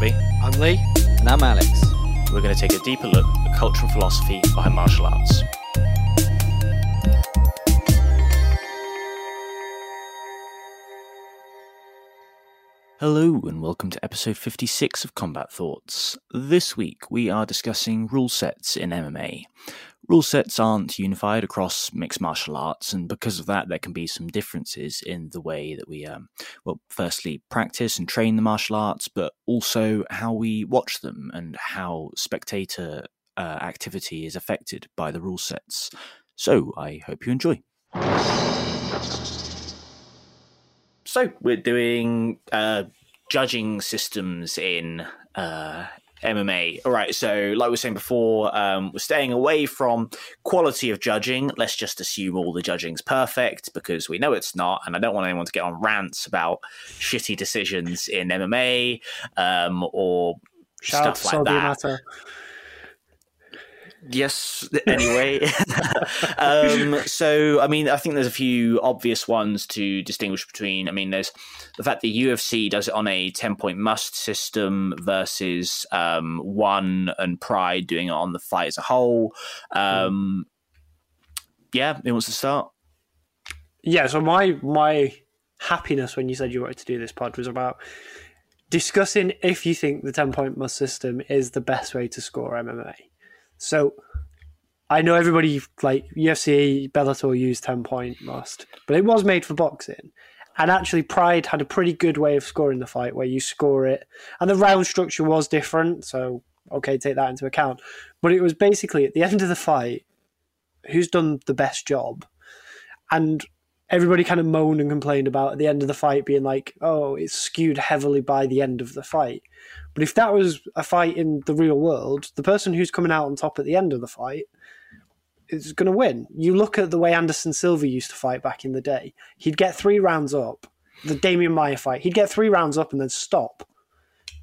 Robbie. I'm Lee. And I'm Alex. We're going to take a deeper look at culture and philosophy behind martial arts. Hello, and welcome to episode 56 of Combat Thoughts. This week we are discussing rule sets in MMA. Rule sets aren't unified across mixed martial arts, and because of that, there can be some differences in the way that we, um, well, firstly, practice and train the martial arts, but also how we watch them and how spectator uh, activity is affected by the rule sets. So, I hope you enjoy. So we're doing uh, judging systems in uh, MMA. All right. So, like we were saying before, um, we're staying away from quality of judging. Let's just assume all the judging's perfect because we know it's not, and I don't want anyone to get on rants about shitty decisions in MMA um, or Shout stuff like that. Matter. Yes. Anyway, um, so I mean, I think there's a few obvious ones to distinguish between. I mean, there's the fact that UFC does it on a ten point must system versus um, one and Pride doing it on the fight as a whole. Um, yeah, who wants to start? Yeah. So my my happiness when you said you wanted to do this pod was about discussing if you think the ten point must system is the best way to score MMA. So I know everybody like UFC, Bellator used ten point must, but it was made for boxing. And actually, Pride had a pretty good way of scoring the fight, where you score it, and the round structure was different. So okay, take that into account. But it was basically at the end of the fight, who's done the best job, and everybody kind of moaned and complained about at the end of the fight being like, oh, it's skewed heavily by the end of the fight. But if that was a fight in the real world, the person who's coming out on top at the end of the fight is going to win. You look at the way Anderson Silva used to fight back in the day. He'd get three rounds up. The Damian Maia fight, he'd get three rounds up and then stop.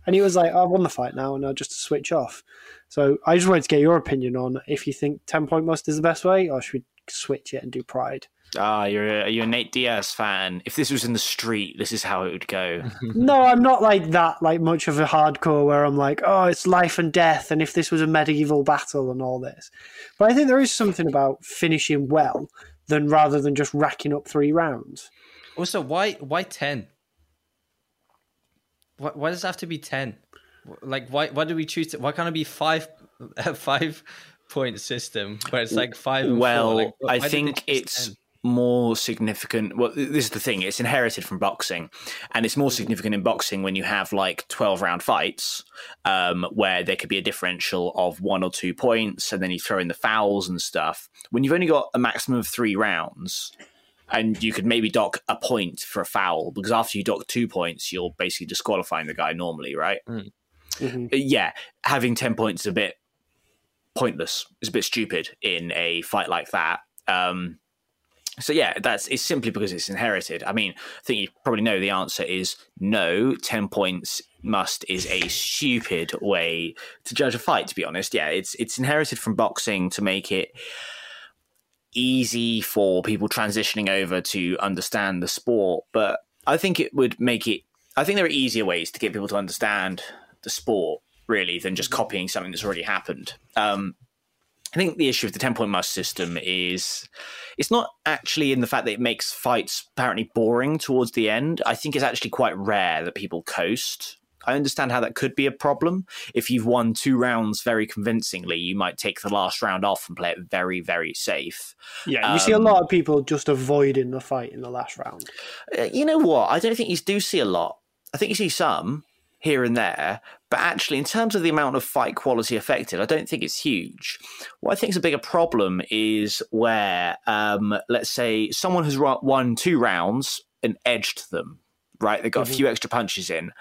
And he was like, oh, I've won the fight now, and I'll just switch off. So I just wanted to get your opinion on if you think 10 point must is the best way, or should we switch it and do Pride? Ah, you're a, you're a Nate Diaz fan. If this was in the street, this is how it would go. no, I'm not like that. Like much of a hardcore where I'm like, oh, it's life and death, and if this was a medieval battle and all this. But I think there is something about finishing well than rather than just racking up three rounds. Also, why why ten? Why, why does it have to be ten? Like, why why do we choose? To, why can't it be five five point system where it's like five? well, like, I think it's. 10? More significant. Well, this is the thing; it's inherited from boxing, and it's more significant in boxing when you have like twelve round fights, um, where there could be a differential of one or two points, and then you throw in the fouls and stuff. When you've only got a maximum of three rounds, and you could maybe dock a point for a foul because after you dock two points, you're basically disqualifying the guy normally, right? Mm. Mm-hmm. Yeah, having ten points is a bit pointless. It's a bit stupid in a fight like that. Um, so yeah, that's it's simply because it's inherited. I mean, I think you probably know the answer is no. Ten points must is a stupid way to judge a fight. To be honest, yeah, it's it's inherited from boxing to make it easy for people transitioning over to understand the sport. But I think it would make it. I think there are easier ways to get people to understand the sport really than just copying something that's already happened. Um, I think the issue with the 10 point must system is it's not actually in the fact that it makes fights apparently boring towards the end. I think it's actually quite rare that people coast. I understand how that could be a problem. If you've won two rounds very convincingly, you might take the last round off and play it very, very safe. Yeah, you um, see a lot of people just avoiding the fight in the last round. Uh, you know what? I don't think you do see a lot. I think you see some, here and there. But actually, in terms of the amount of fight quality affected, I don't think it's huge. What I think is a bigger problem is where, um, let's say, someone has won two rounds and edged them, right? They got mm-hmm. a few extra punches in.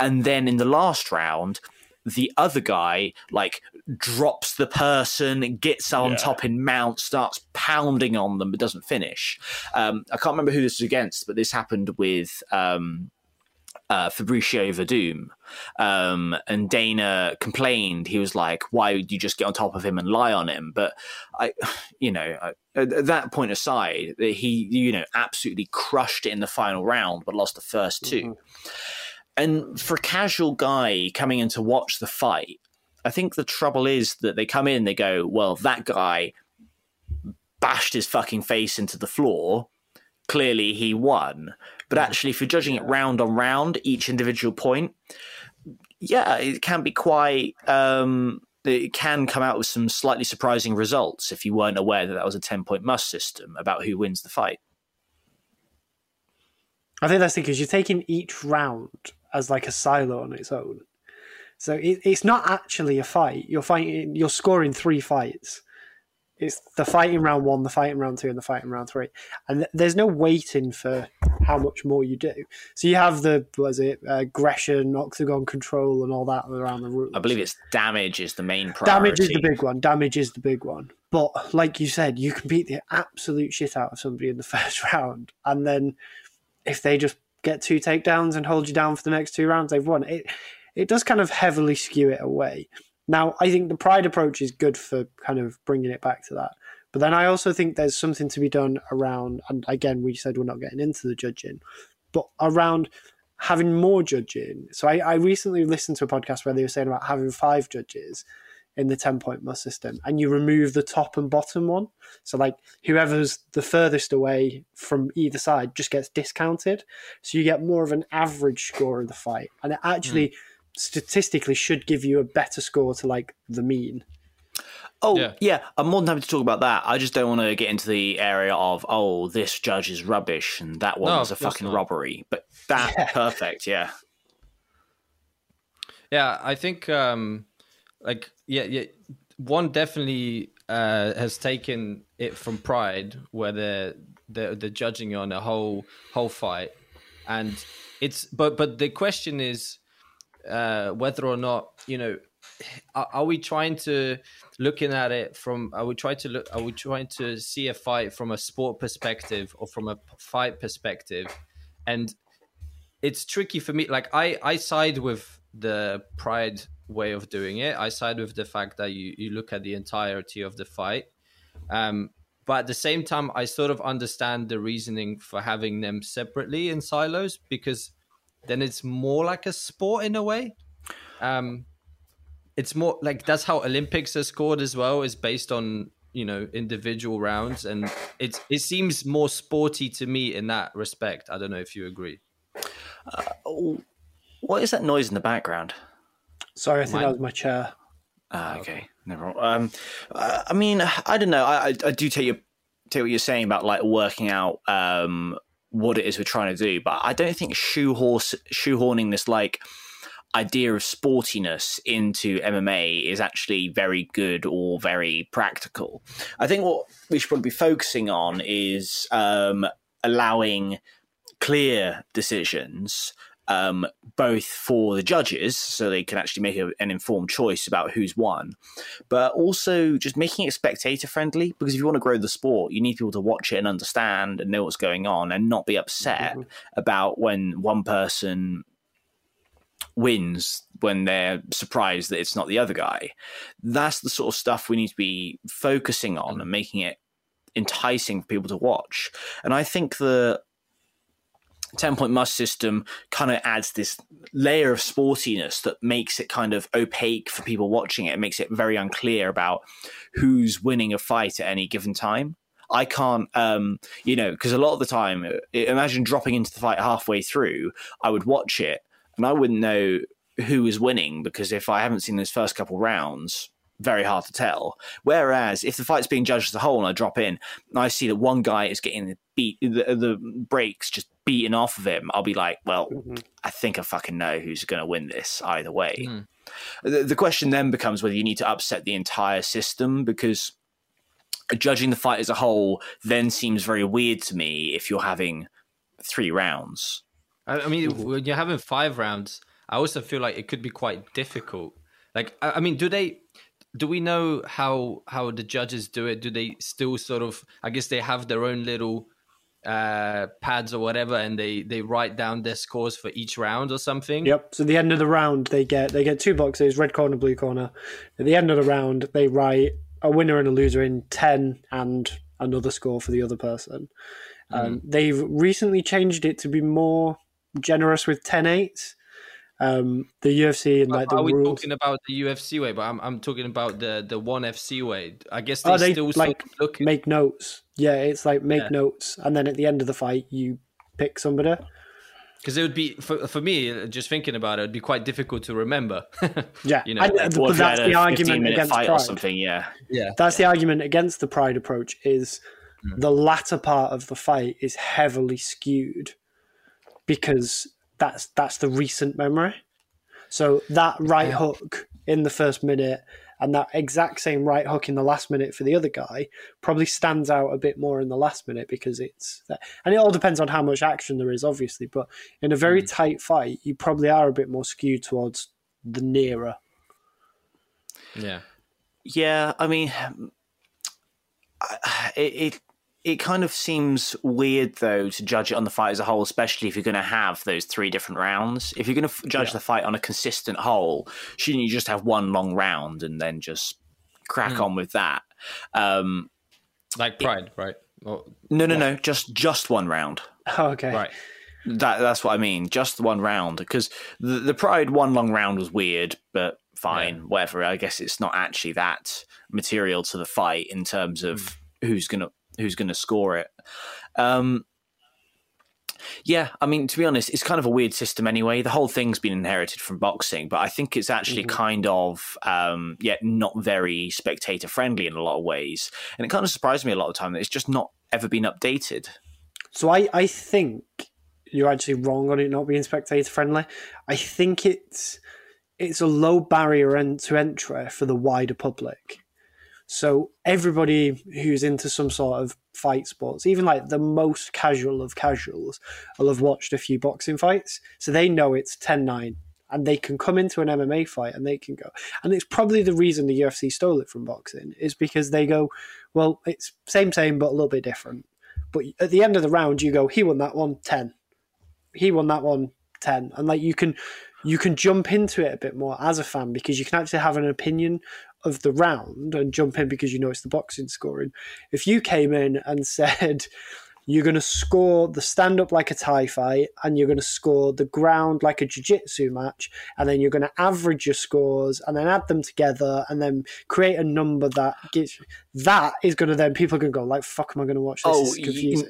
And then in the last round, the other guy like drops the person, gets on yeah. top in mount, starts pounding on them, but doesn't finish. Um, I can't remember who this was against, but this happened with um, uh, Fabricio Werdum. Um, and Dana complained. He was like, "Why would you just get on top of him and lie on him?" But I, you know, I, at that point aside, he, you know, absolutely crushed it in the final round, but lost the first 2 mm-hmm. and for a casual guy coming in to watch the fight, I think the trouble is that they come in, they go, well, that guy bashed his fucking face into the floor. Clearly, he won. But actually, if you're judging it round on round, each individual point, yeah, it can be quite. Um, it can come out with some slightly surprising results if you weren't aware that that was a 10 point must system about who wins the fight. I think that's the because you're taking each round as like a silo on its own. So it, it's not actually a fight. You're fighting. You're scoring three fights. It's the fighting round one, the fighting round two, and the fighting round three. And th- there's no waiting for how much more you do. So you have the was it uh, aggression, octagon control, and all that around the rules. I believe it's damage is the main priority. Damage is the big one. Damage is the big one. But like you said, you can beat the absolute shit out of somebody in the first round, and then if they just get two takedowns and hold you down for the next two rounds, they've won. It it does kind of heavily skew it away. Now, I think the pride approach is good for kind of bringing it back to that. But then I also think there's something to be done around, and again, we said we're not getting into the judging, but around having more judging. So I, I recently listened to a podcast where they were saying about having five judges in the 10 point must system and you remove the top and bottom one. So, like, whoever's the furthest away from either side just gets discounted. So, you get more of an average score of the fight. And it actually, mm. Statistically, should give you a better score to like the mean. Oh yeah. yeah. I'm more than happy to talk about that. I just don't want to get into the area of oh, this judge is rubbish and that one no, was a fucking not. robbery. But that yeah. perfect, yeah. Yeah, I think um like yeah, yeah. One definitely uh, has taken it from Pride, where they're, they're they're judging on a whole whole fight, and it's but but the question is uh, whether or not you know are, are, we trying to looking at it from are we trying to look are we trying to see a fight from a sport perspective or from a fight perspective and it's tricky for me like i i side with the pride way of doing it. I side with the fact that you, you look at the entirety of the fight. Um, but at the same time, I sort of understand the reasoning for having them separately in silos because then it's more like a sport in a way. Um, it's more like that's how Olympics are scored as well, is based on you know individual rounds, and it's it seems more sporty to me in that respect. I don't know if you agree. Uh, what is that noise in the background? Sorry, I think my... that was my chair. Ah, okay. Never. Um, uh, I mean, I don't know. I, I, I do take your take what you're saying about like working out um what it is we're trying to do, but I don't think shoehorse shoehorning this like idea of sportiness into MMA is actually very good or very practical. I think what we should probably be focusing on is um, allowing clear decisions um, both for the judges, so they can actually make a, an informed choice about who's won, but also just making it spectator friendly. Because if you want to grow the sport, you need people to watch it and understand and know what's going on, and not be upset mm-hmm. about when one person wins when they're surprised that it's not the other guy. That's the sort of stuff we need to be focusing on and making it enticing for people to watch. And I think the 10 point must system kind of adds this layer of sportiness that makes it kind of opaque for people watching it. It makes it very unclear about who's winning a fight at any given time. I can't, um, you know, because a lot of the time, imagine dropping into the fight halfway through, I would watch it and I wouldn't know who was winning because if I haven't seen those first couple rounds, very hard to tell. Whereas if the fight's being judged as a whole and I drop in and I see that one guy is getting the beat, the, the breaks just beaten off of him, I'll be like, well, mm-hmm. I think I fucking know who's going to win this either way. Mm. The, the question then becomes whether you need to upset the entire system because judging the fight as a whole then seems very weird to me if you're having three rounds. I mean, when you're having five rounds, I also feel like it could be quite difficult. Like, I mean, do they do we know how how the judges do it? Do they still sort of? I guess they have their own little uh, pads or whatever, and they they write down their scores for each round or something. Yep. So the end of the round, they get they get two boxes, red corner, blue corner. At the end of the round, they write a winner and a loser in ten and another score for the other person. Mm. Um, they've recently changed it to be more generous with 10 8s Um, the UFC and like the are we rules. talking about the UFC way? But I'm I'm talking about the the one FC way. I guess they, Oh, they still like look. make notes. Yeah, it's like make Yeah. notes, and then at the end of the fight, you pick somebody. because it would be for, for me just thinking about it it'd be quite difficult to remember Yeah, You know, and, like, but Or if you that's the argument against fight or something, yeah. yeah That's the argument against the pride approach. Is Hmm. the latter part of the fight is heavily skewed because that's that's the recent memory. So that right hook in the first minute and that exact same right hook in the last minute for the other guy probably stands out a bit more in the last minute because it's that. And it all depends on how much action there is, obviously. But in a very mm. tight fight, you probably are a bit more skewed towards the nearer. yeah Yeah, I mean, I- it, it it kind of seems weird though to judge it on the fight as a whole, especially if you're going to have those three different rounds. If you're going to f- judge the fight on a consistent whole, shouldn't you just have one long round and then just crack on with that? Um, like pride right Or- no, no, no, just just one round. Oh, okay. right That that's what I mean. Just one round because the the Pride one long round was weird, but fine, whatever. I guess it's not actually that material to the fight in terms of who's gonna who's gonna score it. Um, yeah, I mean, to be honest, it's kind of a weird system anyway. The whole thing's been inherited from boxing, but I think it's actually kind of, um, yeah, not very spectator friendly in a lot of ways. And it kind of surprised me a lot of the time that it's just not ever been updated. So I, I think you're actually wrong on it not being spectator friendly. I think it's it's a low barrier to entry for the wider public. So everybody who's into some sort of fight sports, even like the most casual of casuals, will have watched a few boxing fights. So they know it's 10-9 and they can come into an MMA fight and they can go. And it's probably the reason the UFC stole it from boxing is because they go, well, it's same same but a little bit different. But at the end of the round, you go, he won that one, 10. He won that one, 10. And like you can you can jump into it a bit more as a fan because you can actually have an opinion of the round and jump in because you know it's the boxing scoring. If you came in and said you're going to score the stand up like a Thai fight and you're going to score the ground like a jiu jitsu match, and then you're going to average your scores and then add them together and then create a number that gets that is going to then people are going to go, like, fuck, am I going to watch this? Oh, is you-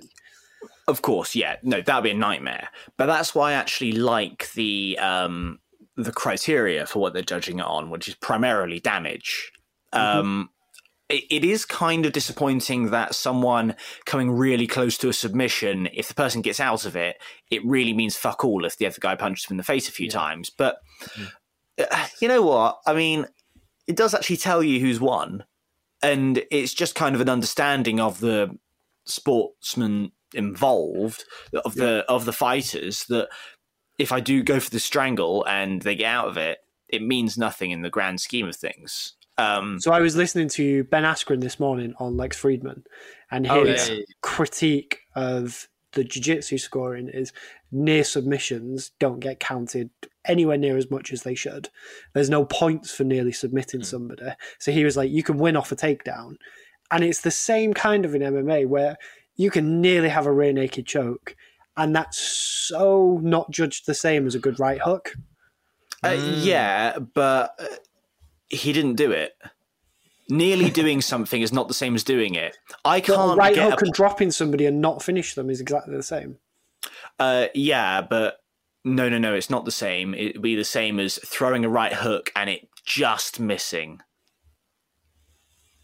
Of course, yeah. No, that'd be a nightmare. But that's why I actually like the um, the criteria for what they're judging it on, which is primarily damage. Um, it, it is kind of disappointing that someone coming really close to a submission, if the person gets out of it, it really means fuck all if the other guy punches him in the face a few times. But uh, you know what? I mean, it does actually tell you who's won, and it's just kind of an understanding of the sportsman involved of the of the fighters that if I do go for the strangle and they get out of it, it means nothing in the grand scheme of things. Um, So I was listening to Ben Askren this morning on Lex Fridman, and his Oh, yeah. critique of the jiu-jitsu scoring is near submissions don't get counted anywhere near as much as they should. There's no points for nearly submitting somebody. So he was like, you can win off a takedown. And it's the same kind of in MMA where you can nearly have a rear naked choke, and that's so not judged the same as a good right hook. uh, yeah, but uh, he didn't do it. Nearly doing something is not the same as doing it. I But a can't right get hook a and dropping somebody and not finish them is exactly the same. Uh, yeah, but no, no, no, it's not the same. It'd be the same as throwing a right hook and it just missing.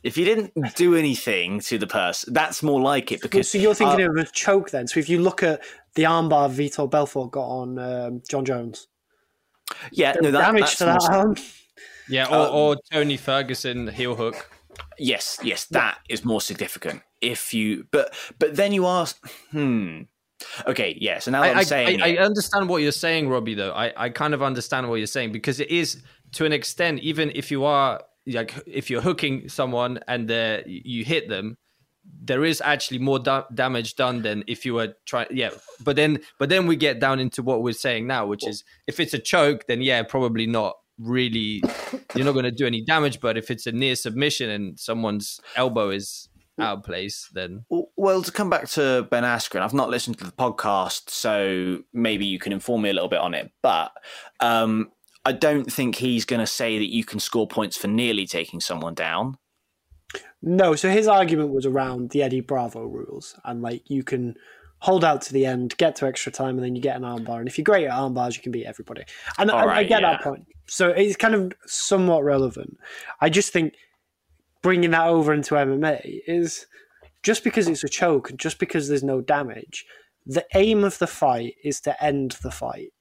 If you didn't do anything to the person, that's more like it because So you're thinking uh, of a choke then. So if you look at the armbar Vitor Belfort got on um, Jon Jones, yeah, no, that, damage that's to that more- arm. yeah or, or tony ferguson heel hook Yes, yes, that is more significant. If you, but but then you ask, hmm, okay, yeah. So now I, I'm saying, I, I understand what you're saying, Robbie. Though I, I kind of understand what you're saying because it is to an extent, even if you are like if you're hooking someone and uh, you hit them, there is actually more da- damage done than if you were trying. Yeah, but then but then we get down into what we're saying now, which is if it's a choke, then yeah, probably not really. You're not going to do any damage. But if it's a near submission and someone's elbow is out of place, then Well, to come back to Ben Askren, I've not listened to the podcast, so maybe you can inform me a little bit on it. But um, I don't think he's going to say that you can score points for nearly taking someone down. No, so his argument was around the Eddie Bravo rules, and like you can hold out to the end, get to extra time, and then you get an armbar. And if you're great at armbars, you can beat everybody. And I, I get yeah. that point. So it's kind of somewhat relevant. I just think bringing that over into MMA is just because it's a choke and just because there's no damage. The aim of the fight is to end the fight.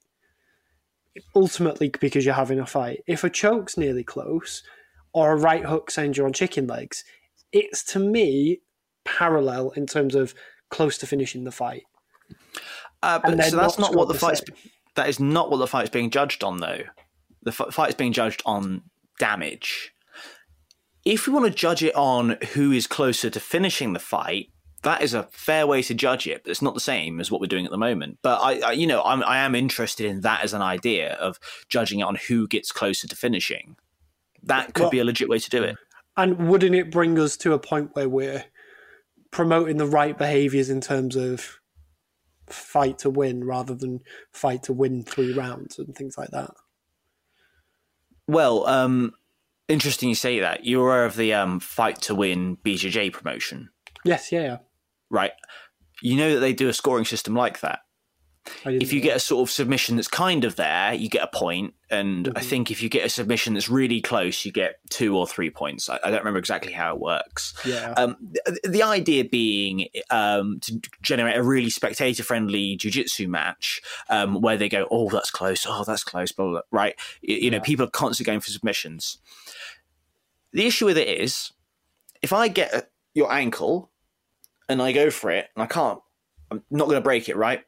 Ultimately, because you're having a fight. If a choke's nearly close, or a right hook sends you on chicken legs, it's to me parallel in terms of close to finishing the fight. Uh, but so that's not not what the the fight's. same. That is not what the fight's being judged on, though. The f- fight's being judged on damage. If we want to judge it on who is closer to finishing the fight, that is a fair way to judge it. But it's not the same as what we're doing at the moment. But I, I you know, I'm, I am interested in that as an idea of judging it on who gets closer to finishing. That could Well- be a legit way to do it. And wouldn't it bring us to a point where we're promoting the right behaviours in terms of fight to win rather than fight to win three rounds and things like that? Well, um, interesting you say that. You're aware of the um, fight to win BJJ promotion, Yes, yeah, yeah. Right? You know that they do a scoring system like that. If you get a sort of submission that's kind of there, you get a point. And I Mhm. think if you get a submission that's really close, you get two or three points. I, I don't remember exactly how it works. yeah, Um, the, the idea being um, to generate a really spectator friendly jiu-jitsu match um, where they go, oh, that's close. Oh, that's close. Blah, blah, blah. Right. You, you know, people are constantly going for submissions. The issue with it is if I get your ankle and I go for it and I can't, I'm not going to break it, right?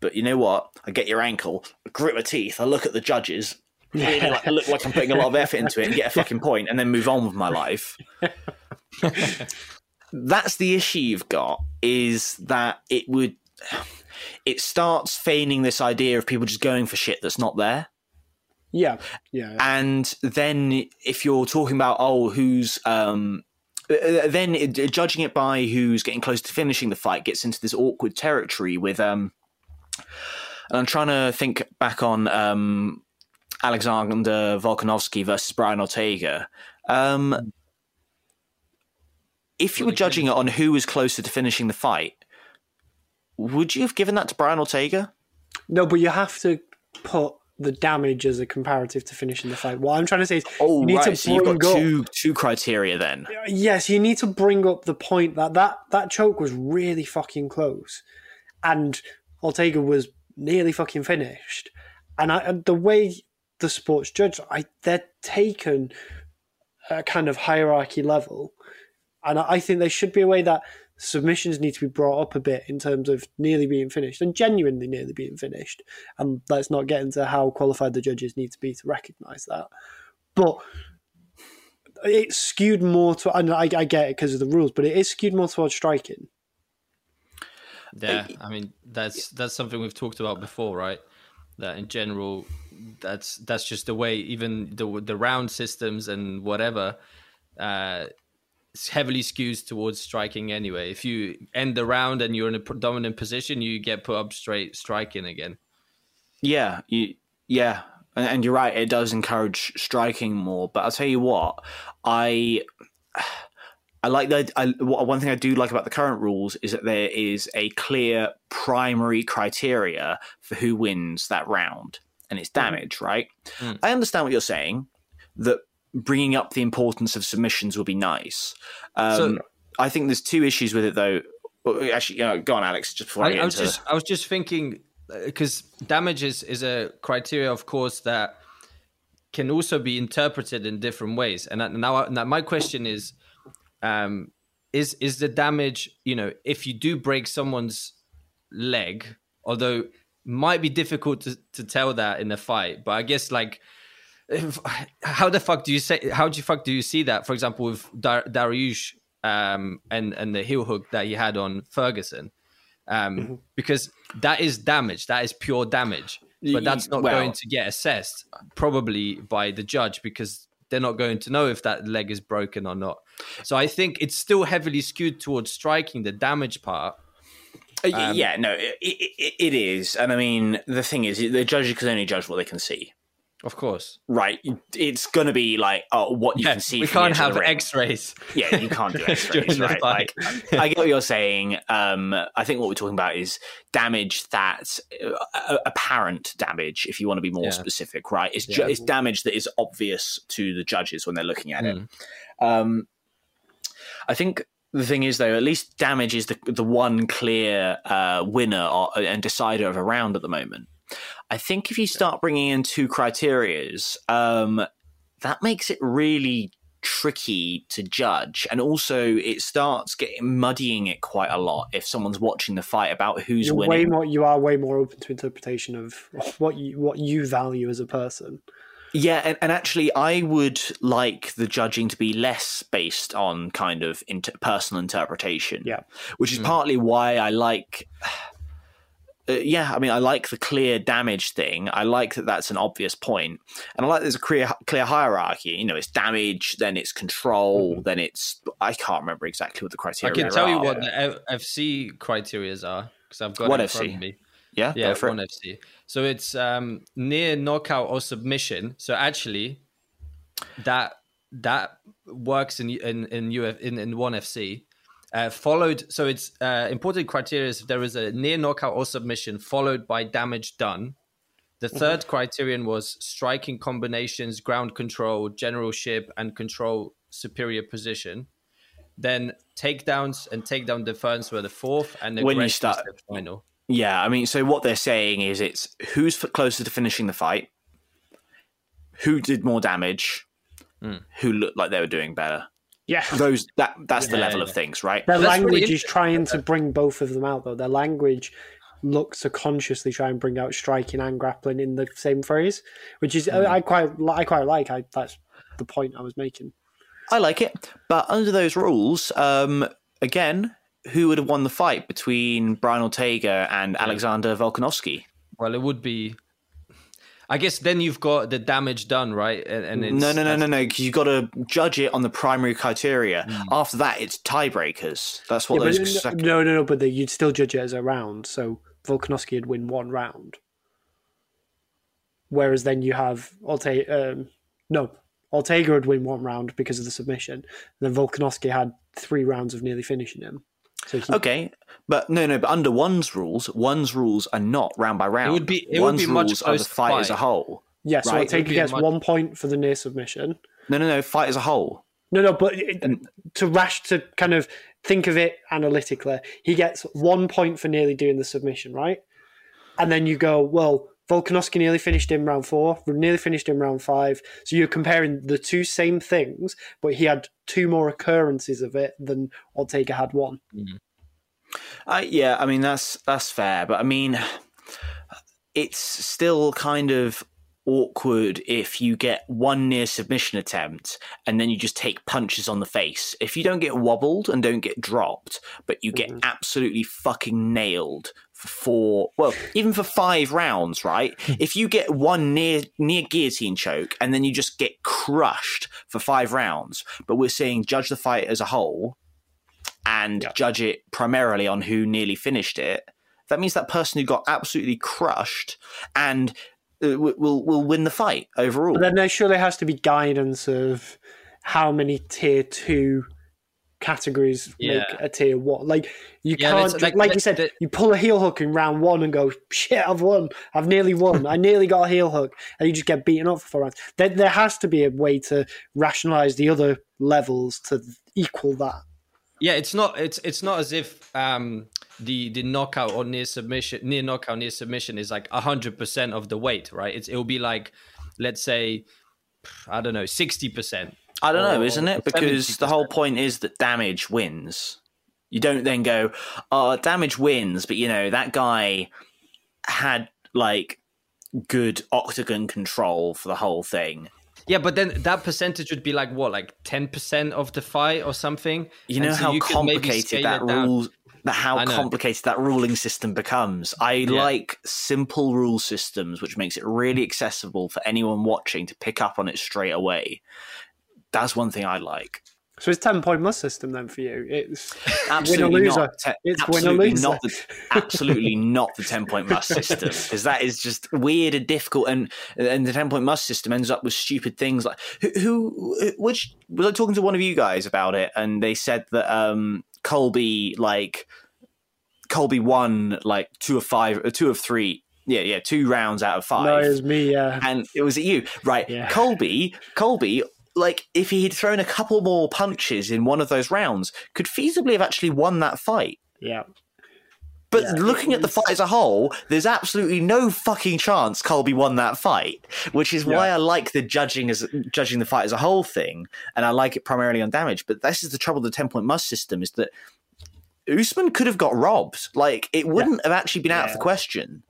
But you know what? I get your ankle, I grit my teeth, I look at the judges, really like, I look like I'm putting a lot of effort into it and get a fucking point and then move on with my life. That's the issue you've got is that it would it starts feigning this idea of people just going for shit that's not there. yeah, yeah. And then if you're talking about oh who's um then judging it by who's getting close to finishing the fight gets into this awkward territory with um and I'm trying to think back on um Alexander Volkanovski versus Brian Ortega. Um if you were judging it on who was closer to finishing the fight, would you have given that to Brian Ortega? No, but you have to put the damage as a comparative to finishing the fight. What I'm trying to say is, Oh, you need right. to So you've got up- two two criteria then. Uh, yes, you need to bring up the point that that, that choke was really fucking close, and Ortega was nearly fucking finished. And, I, and the way the sports judge, I they're taken a kind of hierarchy level, and I I think there should be a way that submissions need to be brought up a bit in terms of nearly being finished and genuinely nearly being finished. And let's not get into how qualified the judges need to be to recognise that, but it's skewed more to. And I, I get it because of the rules, but it is skewed more towards striking. Yeah, I mean that's that's something we've talked about before, right? That in general, that's that's just the way. Even the the round systems and whatever, uh, heavily skews towards striking anyway. If you end the round and you're in a dominant position, you get put up straight striking again. Yeah, you, yeah, and, and you're right. It does encourage striking more. But I'll tell you what, I I like that. I, one thing I do like about the current rules is that there is a clear primary criteria for who wins that round, and it's damage. Right? Mm. I understand what you're saying. That bringing up the importance of submissions would be nice. Um, So- I think there's two issues with it though. Actually, you know, go on, Alex. Just before I, I, get I was into just I was just thinking because damage is, is a criteria, of course, that can also be interpreted in different ways. And now, now my question is, um, is is the damage you know if you do break someone's leg, although might be difficult to, to tell that in a fight, but I guess like. If, how the fuck do you say? How do you fuck do you see that? For example, with Dar- Dariush um, and and the heel hook that he had on Ferguson, um, because that is damage. That is pure damage. But that's not Well- going to get assessed probably by the judge because they're not going to know if that leg is broken or not. So I think it's still heavily skewed towards striking the damage part. Uh, y- yeah, no, it, it, it is, and I mean the thing is, the judges can only judge what they can see. Of course, Right, it's going to be like oh, what you yeah, can see. we can't have the. X-rays. Yeah, you can't do X-rays, right? Like, I get what you're saying. Um, I think what we're talking about is damage that uh, apparent damage. If you want to be more Yeah. specific, right? It's ju- Yeah. it's damage that is obvious to the judges when they're looking at Mm. it. Um, I think the thing is, though, at least damage is the the one clear uh, winner or, and decider of a round at the moment. I think if you start bringing in two criterias, um, that makes it really tricky to judge, and also it starts getting muddying it quite a lot if someone's watching the fight about who's You're way winning. more. You are way more open to interpretation of what you what you value as a person. Yeah, and, and actually, I would like the judging to be less based on kind of inter- personal interpretation. Yeah. which is partly why I like. Uh, yeah, I mean, I like the clear damage thing. I like that that's an obvious point, and I like there's a clear clear hierarchy. You know, it's damage, then it's control, then it's I can't remember exactly what the criteria. I can tell you are. what the F- FC criterias are because I've got What it in front FC? of me. Yeah, Yeah, one it. FC. So it's um, near knockout or submission. So actually, that that works in in in UF in, in one FC. Uh, followed, so it's uh, important criteria is if there is a near knockout or submission followed by damage done. The third criterion was striking combinations, ground control, generalship, and control superior position. Then takedowns and takedown defense were the fourth, and When you start- the final. Yeah, I mean, so what they're saying is it's who's closer to finishing the fight, who did more damage, Hmm. who looked like they were doing better. Yeah. Those that that's the level yeah. of things, right? Their That's really language is trying to bring both of them out, though. Their language looks to consciously try and bring out striking and grappling in the same phrase, which is I quite I quite like. I, that's the point I was making. I like it, but under those rules, um, again, who would have won the fight between Brian Ortega and Alexander Volkanovski? Well, it would be. I guess then you've got the damage done, right? And, and it's, No, no, no, no, no, because you've got to judge it on the primary criteria. After that, it's tiebreakers. That's what Yeah, but those. sec- no, no, no. But the, you'd still judge it as a round. So Volkanovski would win one round, whereas then you have Ortega. Um, no, Ortega would win one round because of the submission. Then Volkanovski had three rounds of nearly finishing him. So he, Okay, but no, no, but under one's rules, one's rules are not round by round. It would be- it would one's be much rules are the closer fight as a whole. yeah, so right, it Ortega would gets much- one point for the near submission. No, no, no, fight as a whole. No, no, but it, to rash to kind of think of it analytically, he gets one point for nearly doing the submission, right? And then you go, well, Volkanovski nearly finished in round four, nearly finished in round five. So you're comparing the two same things, but he had two more occurrences of it than Ortega had one. Uh, yeah, I mean that's that's fair, but I mean it's still kind of awkward if you get one near submission attempt and then you just take punches on the face. If you don't get wobbled and don't get dropped, but you get mm-hmm. absolutely fucking nailed for four, well, even for five rounds, right? if you get one near near guillotine choke and then you just get crushed for five rounds, but we're saying judge the fight as a whole and Yeah. judge it primarily on who nearly finished it, that means that person who got absolutely crushed and Uh, will will win the fight overall. But then there surely has to be guidance of how many tier two categories Yeah. make a tier one. Like you Yeah, can't, that's- like, like, you said, the- you pull a heel hook in round one and go, shit, I've won. I've nearly won. I nearly got a heel hook, and you just get beaten up for four rounds. There, there has to be a way to rationalize the other levels to equal that. Yeah, it's not. It's it's not as if um, the the knockout or near submission, near knockout, near submission is like hundred percent of the weight, right? It's it'll be like, let's say, I don't know, sixty percent. I don't know, isn't it? Because the whole point is that damage wins. You don't then go, oh, damage wins, but you know, that guy had like good octagon control for the whole thing. Yeah, but then that percentage would be like what, like ten percent of the fight or something. You know so how you complicated that it down. rules that how complicated that ruling system becomes. I Yeah. like simple rule systems, which makes it really accessible for anyone watching to pick up on it straight away. That's one thing I like. So it's ten point must system then for you. It's Absolutely loser. not. It's win or loser. not. The, absolutely not the ten point must system because that is just weird and difficult. And and the ten point must system ends up with stupid things like who, who which was I talking to one of you guys about it, and they said that um Colby like Colby won like two of five, uh, two of three. Yeah, yeah, two rounds out of five no, it was me. Yeah, and it was at you, right? Yeah. Colby, Colby, like if he had thrown a couple more punches in one of those rounds, could feasibly have actually won that fight. yeah. But Yeah, looking it at the was- fight as a whole, there's absolutely no fucking chance Colby won that fight, which is why Yeah. I like the judging as judging the fight as a whole thing, and I like it primarily on damage. But this is the trouble with the ten point must system is that Usman could have got robbed. Like it wouldn't have actually been out of the question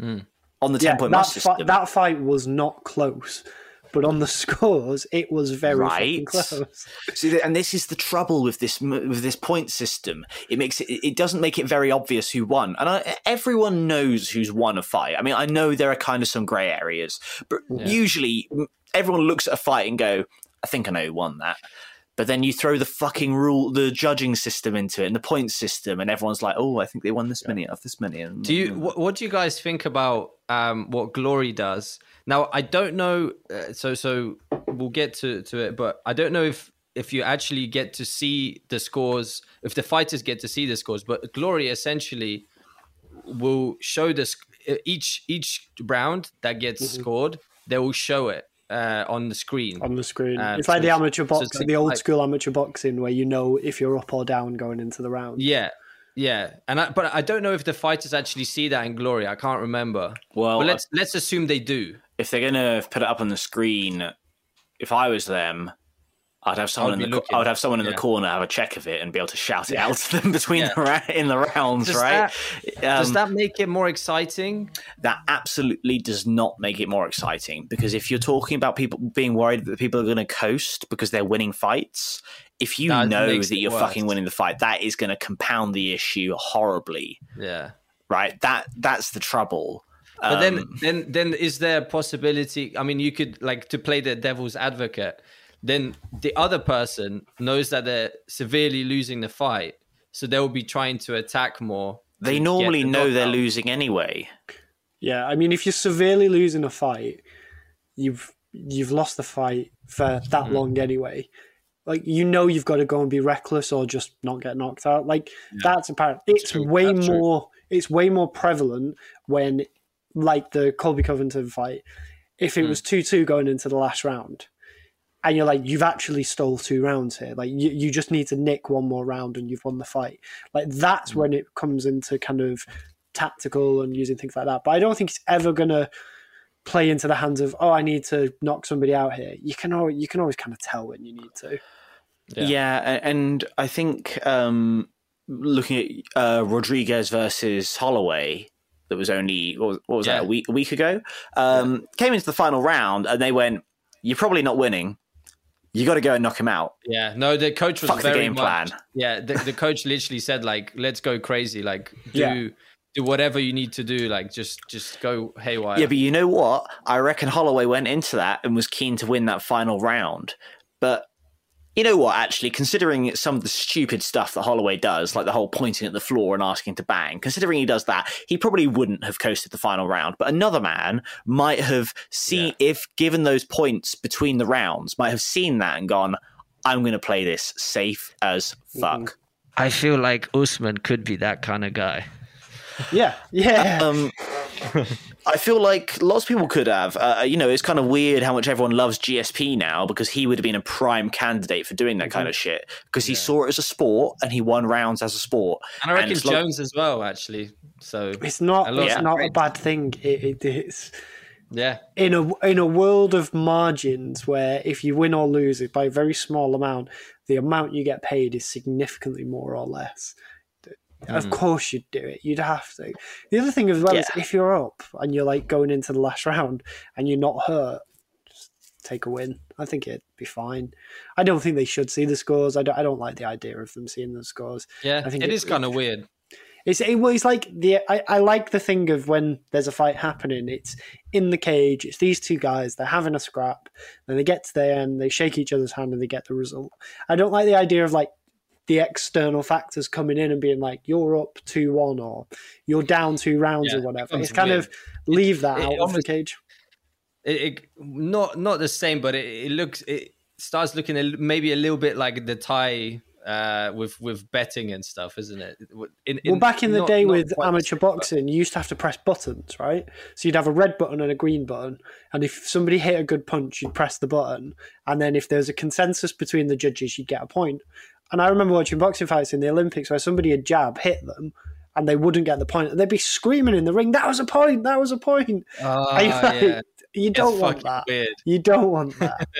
Mm. on the ten Yeah, point that, must fi- system. that fight was not close, but on the scores, it was very fucking Right. close. See, and this is the trouble with this with this point system. It makes it it doesn't make it very obvious who won, and I, everyone knows who's won a fight. I mean, I know there are kind of some grey areas, but Yeah. usually everyone looks at a fight and go, "I think I know who won that." But then you throw the fucking rule, the judging system into it, and the point system, and everyone's like, "Oh, I think they won this many out of this many." And, Do you what, what do you guys think about um, what Glory does? Now I don't know. Uh, so so we'll get to, to it, but I don't know if if you actually get to see the scores, if the fighters get to see the scores. But Glory essentially will show this each each round that gets Mm-hmm. scored. They will show it uh, on the screen. on the screen. Um, it's like so the amateur box, it's the old like- school amateur boxing, where you know if you're up or down going into the round. Yeah, yeah, and I, but I don't know if the fighters actually see that in Glory. I can't remember. well, but let's let's assume they do. if they're gonna put it up on the screen, if I was them, I'd have someone I'd in the looking. I would have someone in Yeah. the corner have a check of it and be able to shout it Yeah. out to them between Yeah. the ra- in the rounds, Does right? Does Um, that make it more exciting? that absolutely does not make it more exciting because if you're talking about people being worried that people are going to coast because they're winning fights, if you That know that you're worse. fucking winning the fight, that is going to compound the issue horribly, Yeah. right? That that's the trouble. But then, Um, then, then, is there a possibility? I mean, you could like to play the devil's advocate. Then the other person knows that they're severely losing the fight, so they will be trying to attack more. they normally the know they're knockout. losing anyway. Yeah, I mean, if you're severely losing a fight, you've you've lost the fight for that Mm-hmm. long anyway. Like you know, you've got to go and be reckless or just not get knocked out. Like that's apparent. It's true, way that's true. more. It's way more prevalent when, like the Colby Covington fight, if it was two two going into the last round. And you're like, you've actually stole two rounds here. Like, you, you just need to nick one more round and you've won the fight. Like, that's Hmm. when it comes into kind of tactical and using things like that. But I don't think it's ever gonna play into the hands of oh I need to knock somebody out here. You can always, you can always kind of tell when you need to. Yeah. Yeah, and I think um, looking at uh, Rodriguez versus Holloway, that was only what was, what was Yeah. that a week a week ago. Um, Came into the final round and they went, "You're probably not winning. You got to go and knock him out." Yeah, no, the coach was Fuck the game much- plan. Yeah, the, the coach literally said like, "Let's go crazy, like do Yeah. do whatever you need to do, like just just go haywire." Yeah, but you know what? I reckon Holloway went into that and was keen to win that final round. But you know what? Actually, considering some of the stupid stuff that Holloway does, like the whole pointing at the floor and asking to bang, considering he does that, he probably wouldn't have coasted the final round. But another man might have seen, if given those points between the rounds, might have seen that and gone, "I'm going to play this safe as fuck." I feel like Usman could be that kind of guy. Yeah, yeah. Um, I feel like lots of people could have. Uh, you know, it's kind of weird how much everyone loves GSP now because he would have been a prime candidate for doing that kind of shit because he saw it as a sport and he won rounds as a sport. And I reckon as long- Jones as well, actually. So it's not. I love It's that. not a bad thing. It, it, it's yeah, in a in a world of margins where if you win or lose it by a very small amount, the amount you get paid is significantly more or less. Of mm. course, you'd do it. You'd have to. The other thing as well is if you're up and you're like going into the last round and you're not hurt, just take a win. I think it'd be fine. I don't think they should see the scores. I don't. I don't like the idea of them seeing the scores. yeah, I think it it- is kind of weird. It's it, well, it's like the I, I like the thing of when there's a fight happening. It's in the cage. It's these two guys. They're having a scrap. Then they get to the end. They shake each other's hand and they get the result. I don't like the idea of like the external factors coming in and being like you're up two one or you're down two rounds Yeah, or whatever. It's kind weird. of leave that it out of the cage. it, it not not the same, but it, it looks it starts looking maybe a little bit like the tie uh, with with betting and stuff, isn't it? In, Well, back in the not- day not with amateur same, but- boxing, you used to have to press buttons, right? So you'd have a red button and a green button, and if somebody hit a good punch, you'd press the button, and then if there was a consensus between the judges, you'd get a point. And I remember watching boxing fights in the Olympics where somebody would jab, hit them, and they wouldn't get the point, and they'd be screaming in the ring, "That was a point! That was a point!" Ah, you like, yeah. You It's don't want that. You don't want that.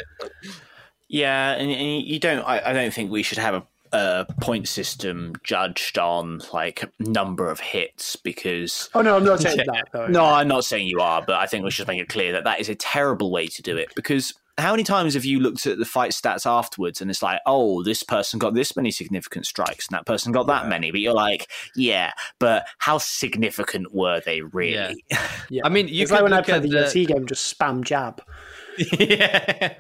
Yeah, and, and you don't. I, I don't think we should have a, a point system judged on like number of hits because. oh no, I'm not saying that. Though. No, I'm not saying you are, but I think we should make it clear that that is a terrible way to do it because. How many times have you looked at the fight stats afterwards and it's like, oh, this person got this many significant strikes and that person got that many? But you're like, yeah, but how significant were they really? Yeah. I mean, you it's could like when I play at the the- UFC game, just spam jab. yeah,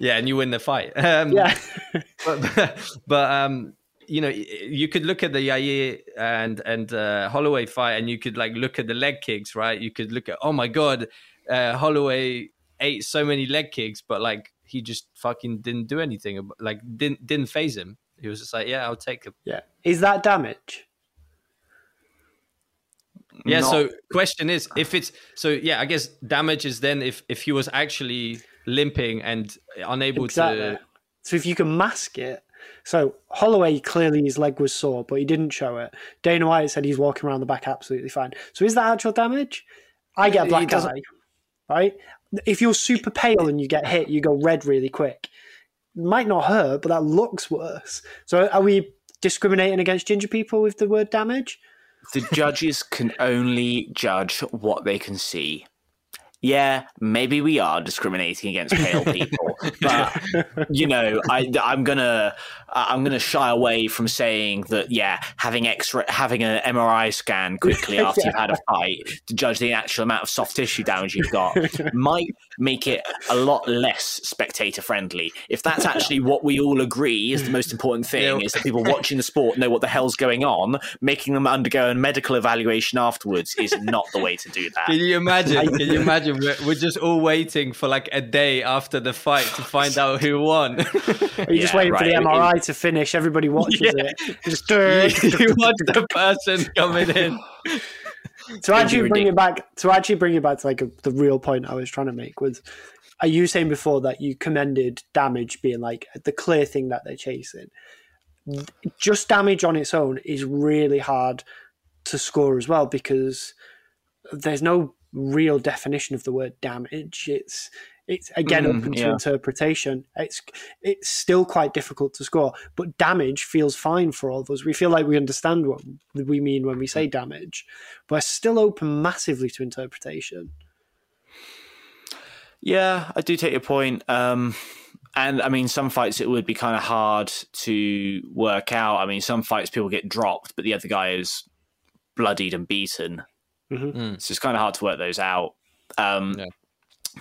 yeah, and you win the fight. Um, Yeah. but, but um, you know, you could look at the Yair and and uh, Holloway fight, and you could like look at the leg kicks, right? You could look at, oh my god, uh, Holloway ate so many leg kicks, but like he just fucking didn't do anything, like didn't didn't phase him. He was just like, yeah, I'll take him. yeah. Is that damage? Yeah. Not- So question is, if it's so, yeah, I guess damage is then if if he was actually limping and unable Exactly. to. So if you can mask it. So Holloway clearly his leg was sore, but he didn't show it. Dana White said he's walking around the back absolutely fine. So is that actual damage? I get a black doesn't- eye, right? If you're super pale and you get hit, you go red really quick. Might not hurt, but that looks worse. So are we discriminating against ginger people with the word damage? the judges can only judge what they can see. Yeah, maybe we are discriminating against pale people, but you know, I, I'm gonna I'm gonna shy away from saying that. Yeah, having X-ray, having an MRI scan quickly after you've had a fight to judge the actual amount of soft tissue damage you've got might make it a lot less spectator friendly. If that's actually what we all agree is the most important thing, Yeah. is that people watching the sport know what the hell's going on, making them undergo a medical evaluation afterwards is not the way to do that. Can you imagine? Can you imagine? We're, we're just all waiting for like a day after the fight to find out who won. Are you just Yeah, waiting for the right. To finish? Everybody watches Yeah. it. Just you want the person coming in. to actually bring it back to actually bring it back to like a, the real point I was trying to make was are you saying before that you commended damage being like the clear thing that they're chasing just damage on its own is really hard to score as well because there's no real definition of the word damage it's it's again Mm, open to interpretation it's it's still quite difficult to score but damage feels fine for all of us we feel like we understand what we mean when we say damage but it's still open massively to interpretation Yeah, I do take your point. Um, and I mean, some fights it would be kind of hard to work out. I mean, some fights people get dropped, but the other guy is bloodied and beaten. Mhm. Mm. So it's kind of hard to work those out. Um, Yeah.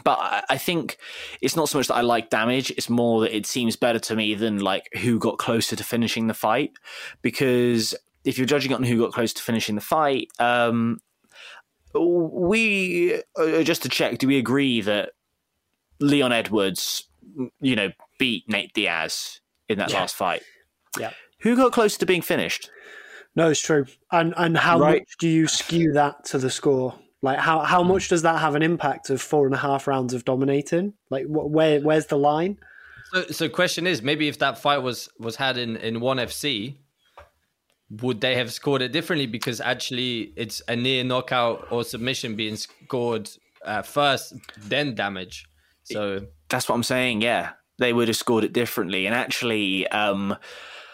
But I, think it's not so much that I like damage; it's more that it seems better to me than like who got closer to finishing the fight. Because if you're judging on who got close to finishing the fight, um, we uh, just to check, do we agree that Leon Edwards, you know, beat Nate Diaz in that Yeah. last fight? Yeah. Who got closer to being finished? no it's true and and how Right. much do you skew that to the score like how, how much does that have an impact of four and a half rounds of dominating like wh- where where's the line So, so question is, maybe if that fight was was had in in ONE FC, would they have scored it differently? Because actually, it's a near knockout or submission being scored uh, first, then damage. So That's what I'm saying. Yeah, they would have scored it differently. And actually, um,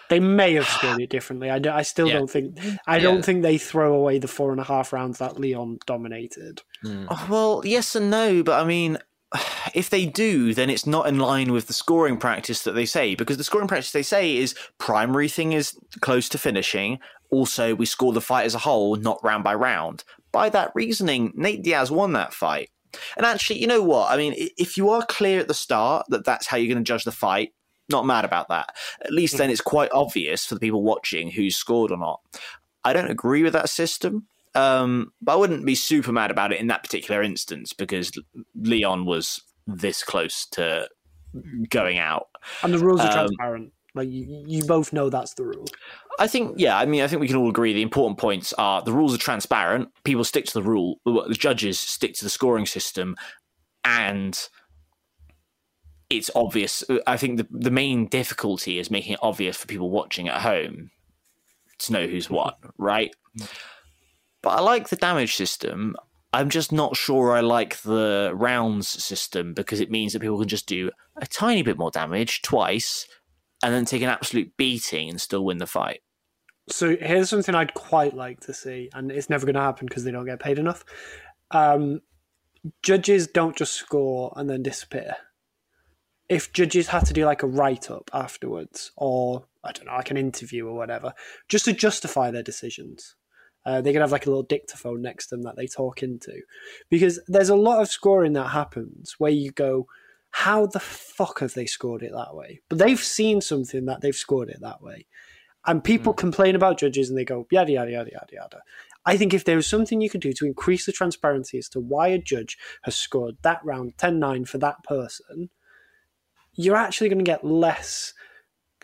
They may have scored it differently. I, do, I still Yeah. don't think. I Yeah. don't think they throw away the four and a half rounds that Leon dominated. Mm. oh, well, yes and no. But I mean, if they do, then it's not in line with the scoring practice that they say, because the scoring practice they say is primary thing is close to finishing. Also, we score the fight as a whole, not round by round. By that reasoning, Nate Diaz won that fight. And actually, you know what? I mean, if you are clear at the start that that's how you're going to judge the fight, not mad about that. At least then it's quite obvious for the people watching who's scored or not. I don't agree with that system. Um, but I wouldn't be super mad about it in that particular instance because Leon was this close to going out. And the rules are um, transparent. Like you, you both know that's the rule. I think, yeah, I mean, I think we can all agree the important points are the rules are transparent. People stick to the rule. The judges stick to the scoring system, and it's obvious. Uh, I think the the main difficulty is making it obvious for people watching at home to know who's mm-hmm. what, right? Mm-hmm. But I like the damage system. I'm just not sure I like the rounds system because it means that people can just do a tiny bit more damage twice and then take an absolute beating and still win the fight. So here's something I'd quite like to see, and it's never going to happen because they don't get paid enough. Um, judges don't just score and then disappear. If judges had to do like a write up afterwards, or I don't know, like an interview or whatever, just to justify their decisions, uh, they can have like a little dictaphone next to them that they talk into. Because there's a lot of scoring that happens where you go, how the fuck have they scored it that way? But they've seen something that they've scored it that way. And people mm. complain about judges and they go, yada, yada, yada, yada, yada. I think if there was something you could do to increase the transparency as to why a judge has scored that round 10 9 for that person, you're actually going to get less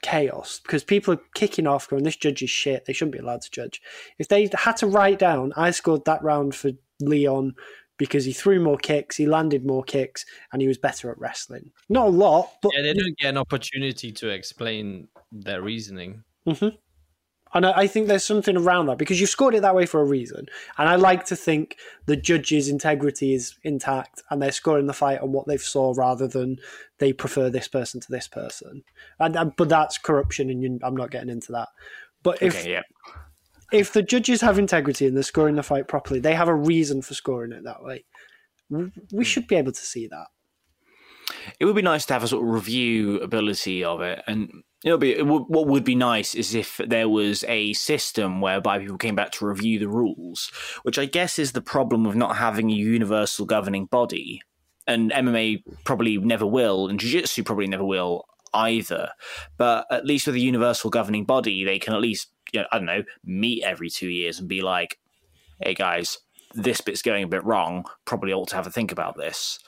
chaos because people are kicking off going, this judge is shit. They shouldn't be allowed to judge. If they had to write down, I scored that round for Leon because he threw more kicks, he landed more kicks, and he was better at wrestling. Not a lot, but. Yeah, they don't get an opportunity to explain their reasoning. Mm-hmm. And I, think there's something around that because you've scored it that way for a reason. And I like to think the judges' integrity is intact and they're scoring the fight on what they've saw rather than they prefer this person to this person. And, and but that's corruption, and you, I'm not getting into that. But if okay, yeah. if the judges have integrity and they're scoring the fight properly, they have a reason for scoring it that way. We hmm. should be able to see that. It would be nice to have a sort of review ability of it, and It'll be it would, what would be nice is if there was a system whereby people came back to review the rules, which I guess is the problem of not having a universal governing body. And MMA probably never will, and Jiu Jitsu probably never will either. But at least with a universal governing body, they can at least, you know, I don't know, meet every two years and be like, "Hey guys, this bit's going a bit wrong. Probably ought to have a think about this."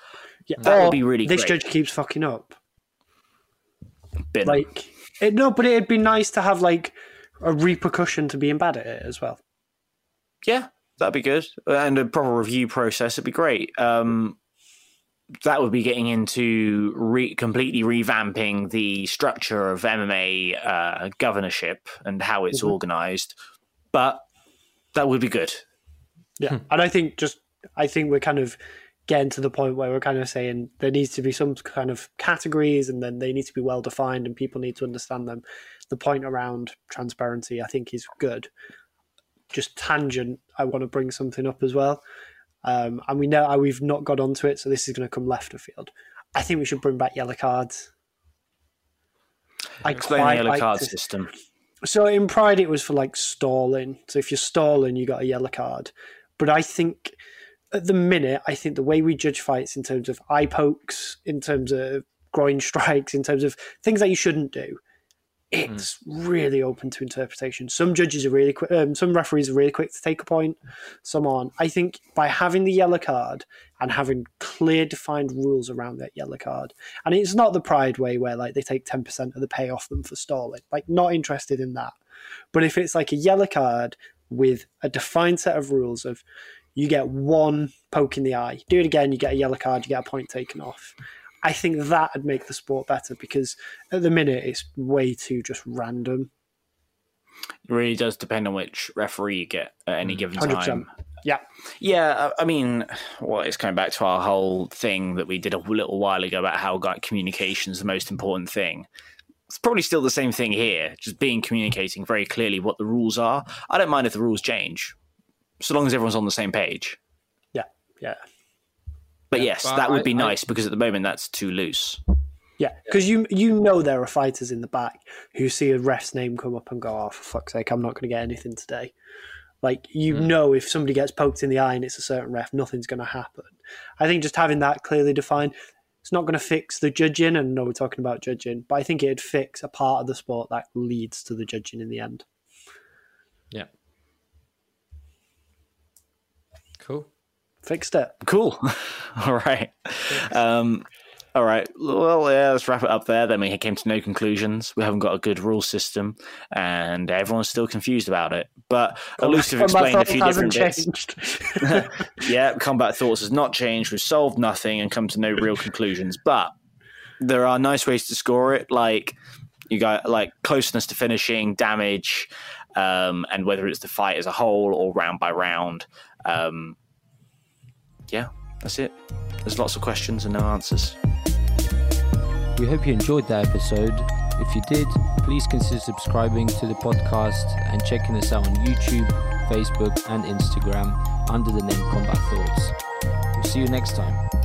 Yeah, that would be really. This great. judge keeps fucking up. Bin. Like it, no, but it'd be nice to have like a repercussion to being bad at it as well. Yeah, that'd be good, and a proper review process It'd be great. Um, that would be getting into re- completely revamping the structure of MMA uh, governorship and how it's mm-hmm. organized, but that would be good. Yeah, and I think just I think we're kind of getting to the point where we're kind of saying there needs to be some kind of categories and then they need to be well defined and people need to understand them. The point around transparency, I think, is good. Just tangent, I want to bring something up as well. Um, and we know we've not got onto it, so this is going to come left of field. I think we should bring back yellow cards. I Explain the yellow card to... system. So in Pride, it was for like stalling. So if you're stalling, you got a yellow card. But I think at the minute, I think the way we judge fights in terms of eye pokes, in terms of groin strikes, in terms of things that you shouldn't do, it's mm. really open to interpretation. Some judges are really quick, um, some referees are really quick to take a point, some aren't. I think by having the yellow card and having clear, defined rules around that yellow card, and it's not the pride way where like they take 10% of the pay off them for stalling, like, not interested in that. But if it's like a yellow card with a defined set of rules of you get one poke in the eye. Do it again, you get a yellow card, you get a point taken off. I think that would make the sport better because at the minute it's way too just random. It really does depend on which referee you get at any mm. given 100%. time. Yeah. Yeah, I mean, well, it's coming back to our whole thing that we did a little while ago about how like, communication is the most important thing. It's probably still the same thing here, just being communicating very clearly what the rules are. I don't mind if the rules change so long as everyone's on the same page. Yeah, yeah. But yes, but that would I- be I- nice because at the moment that's too loose. Yeah, because you you know there are fighters in the back who see a ref's name come up and go, "Oh, for fuck's sake, I'm not going to get anything today." Like you Hmm. know, if somebody gets poked in the eye and it's a certain ref, nothing's going to happen. I think just having that clearly defined, it's not going to fix the judging. And no, we're talking about judging, but I think it'd fix a part of the sport that leads to the judging in the end. Yeah. Cool. Fixed it. Cool. all right. Um, all right. Well, yeah, let's wrap it up there. Then we came to no conclusions. We haven't got a good rule system, and everyone's still confused about it. But Elusive But my explained a few hasn't different bits. yeah, combat thoughts has not changed. We've solved nothing and come to no real conclusions. But there are nice ways to score it, like you got like closeness to finishing, damage, um, and whether it's the fight as a whole or round by round. Um, yeah, that's it. There's lots of questions and no answers. We hope you enjoyed that episode. If you did, please consider subscribing to the podcast and checking us out on YouTube, Facebook, and Instagram under the name Combat Thoughts. We'll see you next time.